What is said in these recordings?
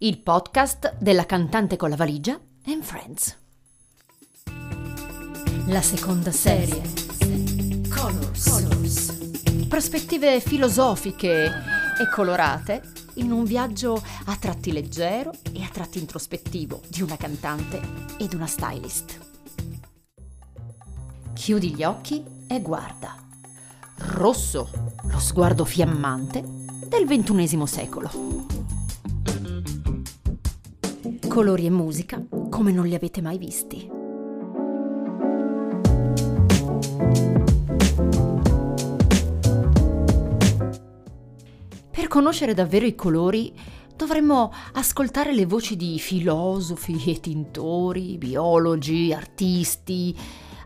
il podcast della cantante con la valigia and Friends. La seconda serie. Colors. Colors. Prospettive filosofiche e colorate in un viaggio a tratti leggero e a tratti introspettivo di una cantante ed una stylist. Chiudi gli occhi e guarda. Rosso, lo sguardo fiammante del ventunesimo secolo. Colori e musica come non li avete mai visti. Per conoscere davvero i colori dovremmo ascoltare le voci di filosofi e tintori, biologi, artisti,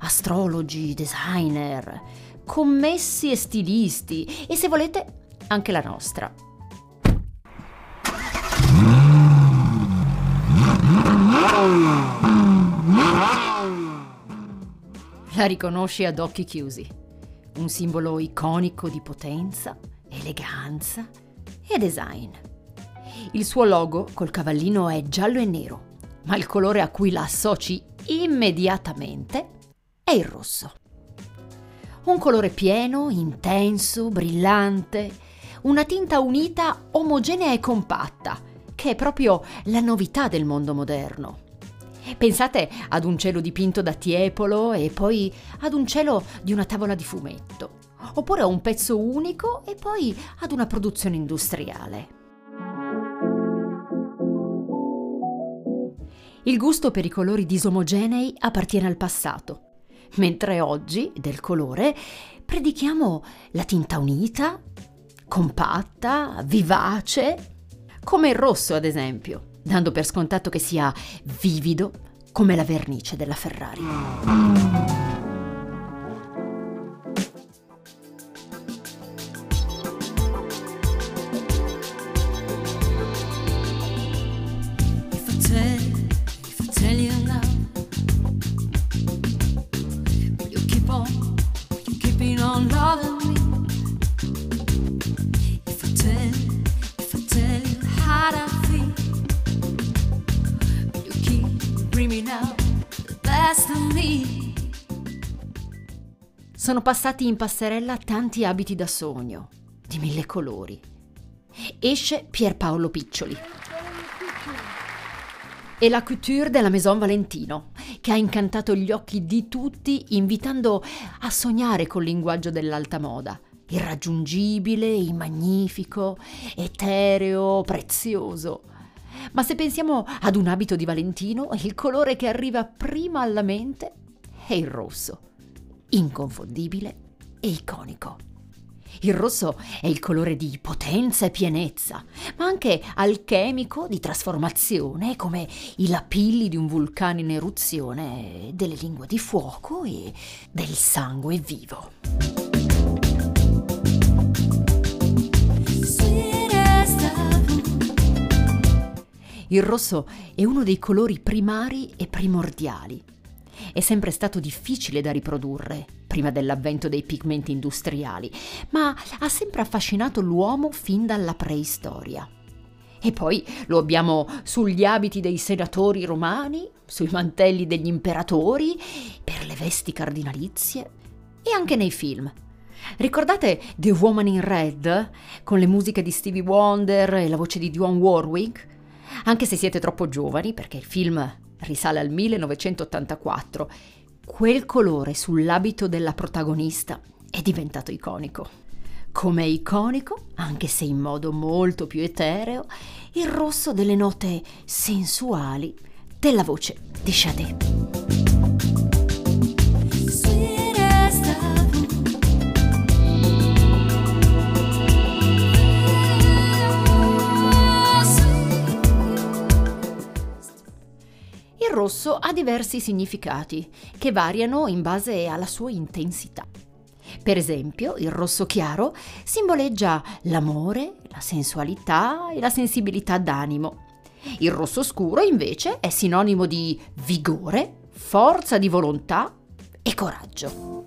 astrologi, designer, commessi e stilisti e se volete anche la nostra. La riconosci ad occhi chiusi. Un simbolo iconico di potenza, eleganza e design. Il suo logo col cavallino è giallo e nero, ma il colore a cui la associ immediatamente è il rosso. Un colore pieno, intenso, brillante, una tinta unita, omogenea e compatta, che è proprio la novità del mondo moderno. Pensate ad un cielo dipinto da Tiepolo e poi ad un cielo di una tavola di fumetto, oppure a un pezzo unico e poi ad una produzione industriale. Il gusto per i colori disomogenei appartiene al passato, mentre oggi del colore predichiamo la tinta unita, compatta, vivace, come il rosso ad esempio dando per scontato che sia vivido come la vernice della Ferrari. Sono passati in passerella tanti abiti da sogno, di mille colori. Esce Pierpaolo Piccioli. E la couture della Maison Valentino, che ha incantato gli occhi di tutti, invitando a sognare col linguaggio dell'alta moda. Irraggiungibile, immagnifico, etereo, prezioso. Ma se pensiamo ad un abito di Valentino, il colore che arriva prima alla mente è il rosso inconfondibile e iconico. Il rosso è il colore di potenza e pienezza, ma anche alchemico di trasformazione, come i lapilli di un vulcano in eruzione, delle lingue di fuoco e del sangue vivo. Il rosso è uno dei colori primari e primordiali è sempre stato difficile da riprodurre prima dell'avvento dei pigmenti industriali, ma ha sempre affascinato l'uomo fin dalla preistoria. E poi lo abbiamo sugli abiti dei senatori romani, sui mantelli degli imperatori, per le vesti cardinalizie e anche nei film. Ricordate The Woman in Red con le musiche di Stevie Wonder e la voce di Dionne Warwick? Anche se siete troppo giovani, perché il film risale al 1984, quel colore sull'abito della protagonista è diventato iconico. Come iconico, anche se in modo molto più etereo, il rosso delle note sensuali della voce di Sade. Rosso ha diversi significati, che variano in base alla sua intensità. Per esempio, il rosso chiaro simboleggia l'amore, la sensualità e la sensibilità d'animo. Il rosso scuro, invece, è sinonimo di vigore, forza di volontà e coraggio.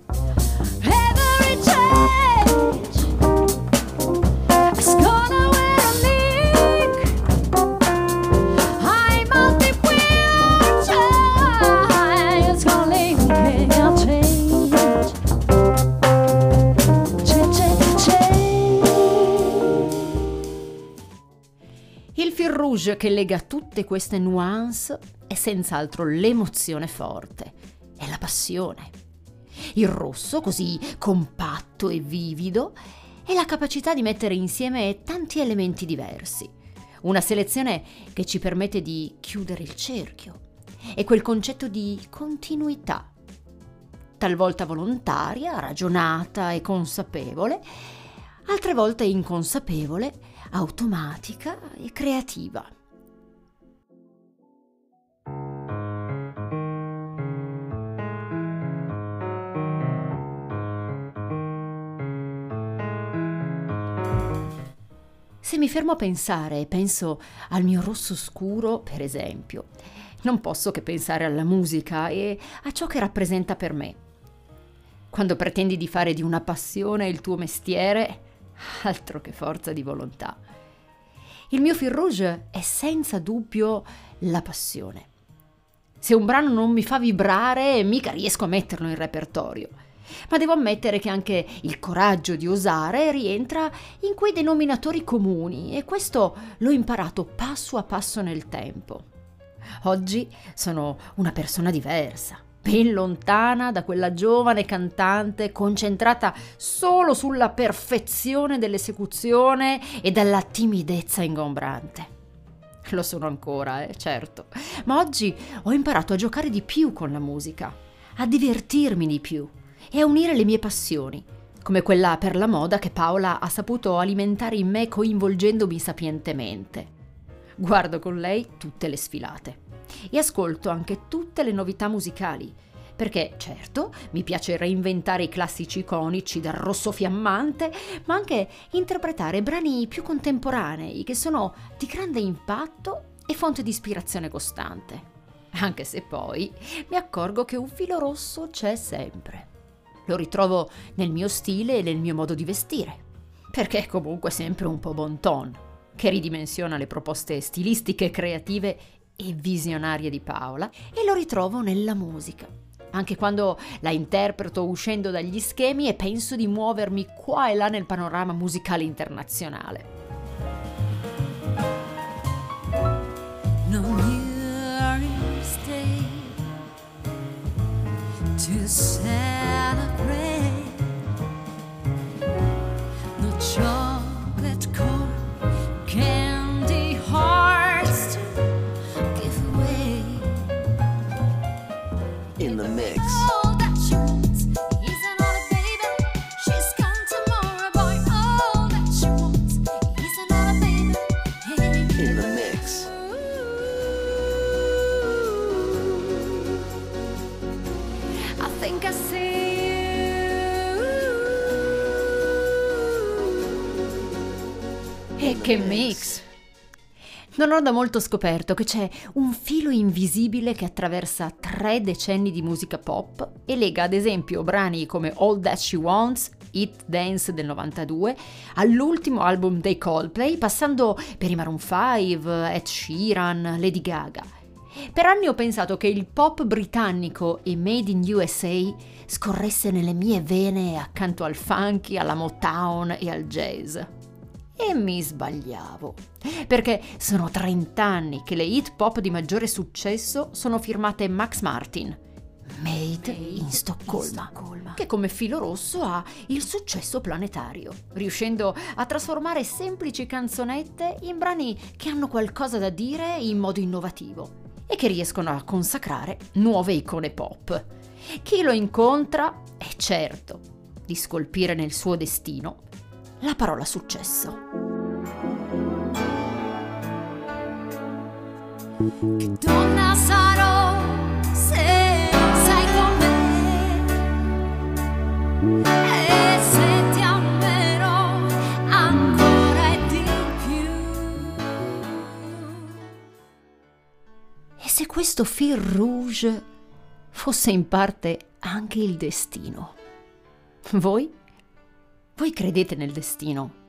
Rouge che lega tutte queste nuance è senz'altro l'emozione forte, è la passione. Il rosso, così compatto e vivido, è la capacità di mettere insieme tanti elementi diversi. Una selezione che ci permette di chiudere il cerchio. È quel concetto di continuità, talvolta volontaria, ragionata e consapevole, altre volte inconsapevole, automatica e creativa. Se mi fermo a pensare e penso al mio rosso scuro, per esempio, non posso che pensare alla musica e a ciò che rappresenta per me. Quando pretendi di fare di una passione il tuo mestiere, altro che forza di volontà. Il mio fil rouge è senza dubbio la passione. Se un brano non mi fa vibrare, mica riesco a metterlo in repertorio ma devo ammettere che anche il coraggio di osare rientra in quei denominatori comuni e questo l'ho imparato passo a passo nel tempo. Oggi sono una persona diversa, ben lontana da quella giovane cantante concentrata solo sulla perfezione dell'esecuzione e dalla timidezza ingombrante. Lo sono ancora, eh, certo, ma oggi ho imparato a giocare di più con la musica, a divertirmi di più e a unire le mie passioni, come quella per la moda che Paola ha saputo alimentare in me coinvolgendomi sapientemente. Guardo con lei tutte le sfilate e ascolto anche tutte le novità musicali, perché certo mi piace reinventare i classici iconici dal rosso fiammante, ma anche interpretare brani più contemporanei che sono di grande impatto e fonte di ispirazione costante. Anche se poi mi accorgo che un filo rosso c'è sempre. Lo ritrovo nel mio stile e nel mio modo di vestire, perché è comunque sempre un po' bon ton, che ridimensiona le proposte stilistiche, creative e visionarie di Paola, e lo ritrovo nella musica. Anche quando la interpreto uscendo dagli schemi e penso di muovermi qua e là nel panorama musicale internazionale. To celebrate. E che mix! Non ho da molto scoperto che c'è un filo invisibile che attraversa tre decenni di musica pop e lega ad esempio brani come All That She Wants, Hit Dance del 92, all'ultimo album dei Coldplay, passando per i Maroon 5, Ed Sheeran, Lady Gaga. Per anni ho pensato che il pop britannico e Made in USA scorresse nelle mie vene accanto al funky, alla Motown e al jazz. E mi sbagliavo, perché sono 30 anni che le hit pop di maggiore successo sono firmate Max Martin, Made in Stoccolma, che come filo rosso ha il successo planetario, riuscendo a trasformare semplici canzonette in brani che hanno qualcosa da dire in modo innovativo e che riescono a consacrare nuove icone pop. Chi lo incontra è certo di scolpire nel suo destino la parola successo. Che donna sarò se sei con me? E se ti amerò ancora di più? E se questo fil rouge fosse in parte anche il destino? Voi? Voi credete nel destino?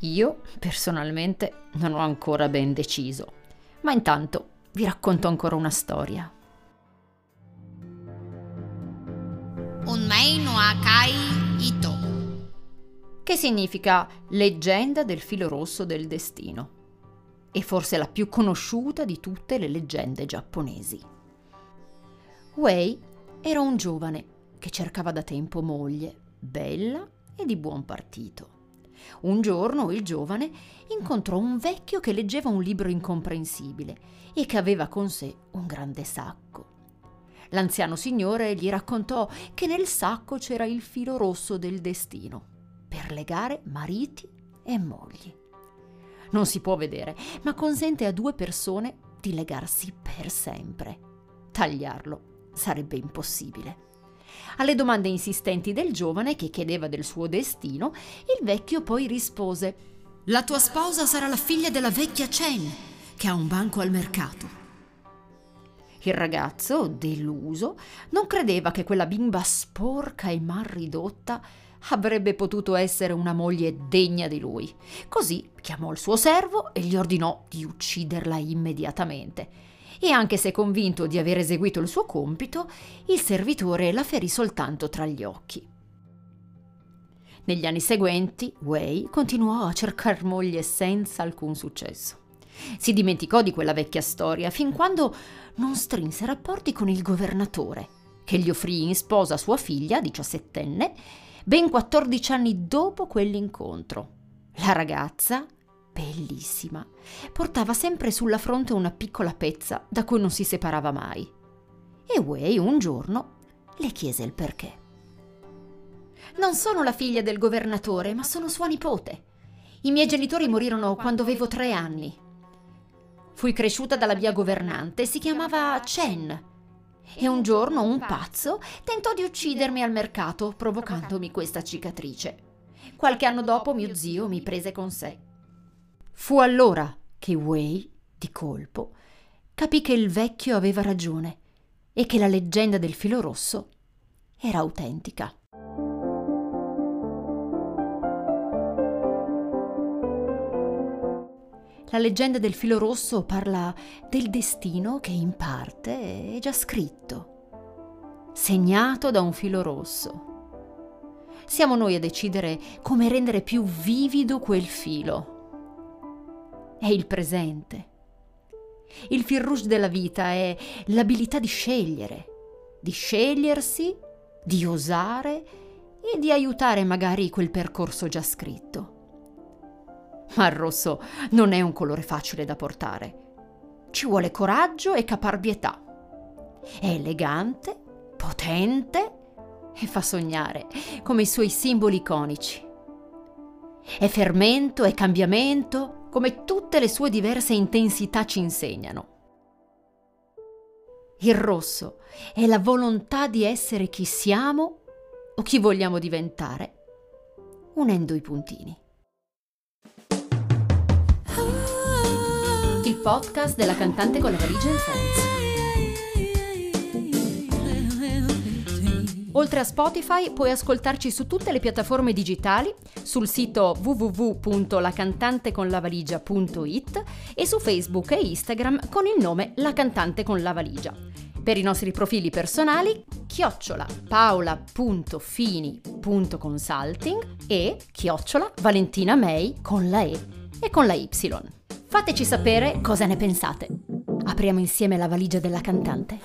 Io, personalmente, non ho ancora ben deciso, ma intanto vi racconto ancora una storia. Unmei no Akai Ito, che significa leggenda del filo rosso del destino. e forse la più conosciuta di tutte le leggende giapponesi. Wei era un giovane che cercava da tempo moglie, bella e di buon partito. Un giorno il giovane incontrò un vecchio che leggeva un libro incomprensibile e che aveva con sé un grande sacco. L'anziano signore gli raccontò che nel sacco c'era il filo rosso del destino per legare mariti e mogli. Non si può vedere, ma consente a due persone di legarsi per sempre. Tagliarlo sarebbe impossibile. Alle domande insistenti del giovane che chiedeva del suo destino, il vecchio poi rispose La tua sposa sarà la figlia della vecchia Chen, che ha un banco al mercato. Il ragazzo, deluso, non credeva che quella bimba sporca e mal ridotta avrebbe potuto essere una moglie degna di lui. Così chiamò il suo servo e gli ordinò di ucciderla immediatamente. E anche se convinto di aver eseguito il suo compito, il servitore la ferì soltanto tra gli occhi. Negli anni seguenti, Wei continuò a cercare moglie senza alcun successo. Si dimenticò di quella vecchia storia fin quando non strinse rapporti con il governatore, che gli offrì in sposa sua figlia, diciassettenne, ben 14 anni dopo quell'incontro. La ragazza, bellissima, portava sempre sulla fronte una piccola pezza da cui non si separava mai. E Wei un giorno le chiese il perché. Non sono la figlia del governatore, ma sono sua nipote. I miei genitori morirono quando avevo tre anni. Fui cresciuta dalla mia governante, si chiamava Chen. E un giorno un pazzo tentò di uccidermi al mercato, provocandomi questa cicatrice. Qualche anno dopo mio zio mi prese con sé. Fu allora che Wei, di colpo, capì che il vecchio aveva ragione e che la leggenda del filo rosso era autentica. La leggenda del filo rosso parla del destino che in parte è già scritto, segnato da un filo rosso. Siamo noi a decidere come rendere più vivido quel filo. È il presente. Il fil rouge della vita è l'abilità di scegliere, di scegliersi, di osare e di aiutare magari quel percorso già scritto. Ma il rosso non è un colore facile da portare. Ci vuole coraggio e caparbietà. È elegante, potente e fa sognare, come i suoi simboli iconici. È fermento, è cambiamento, come tutte le sue diverse intensità ci insegnano. Il rosso è la volontà di essere chi siamo o chi vogliamo diventare, unendo i puntini. il podcast della cantante con la valigia in Friends. Oltre a Spotify puoi ascoltarci su tutte le piattaforme digitali, sul sito www.lacantanteconlavaligia.it e su Facebook e Instagram con il nome La Cantante con la Valigia. Per i nostri profili personali, chiocciola paola.fini.consulting e chiocciola Valentina May con la E e con la Y. Fateci sapere cosa ne pensate. Apriamo insieme la valigia della cantante.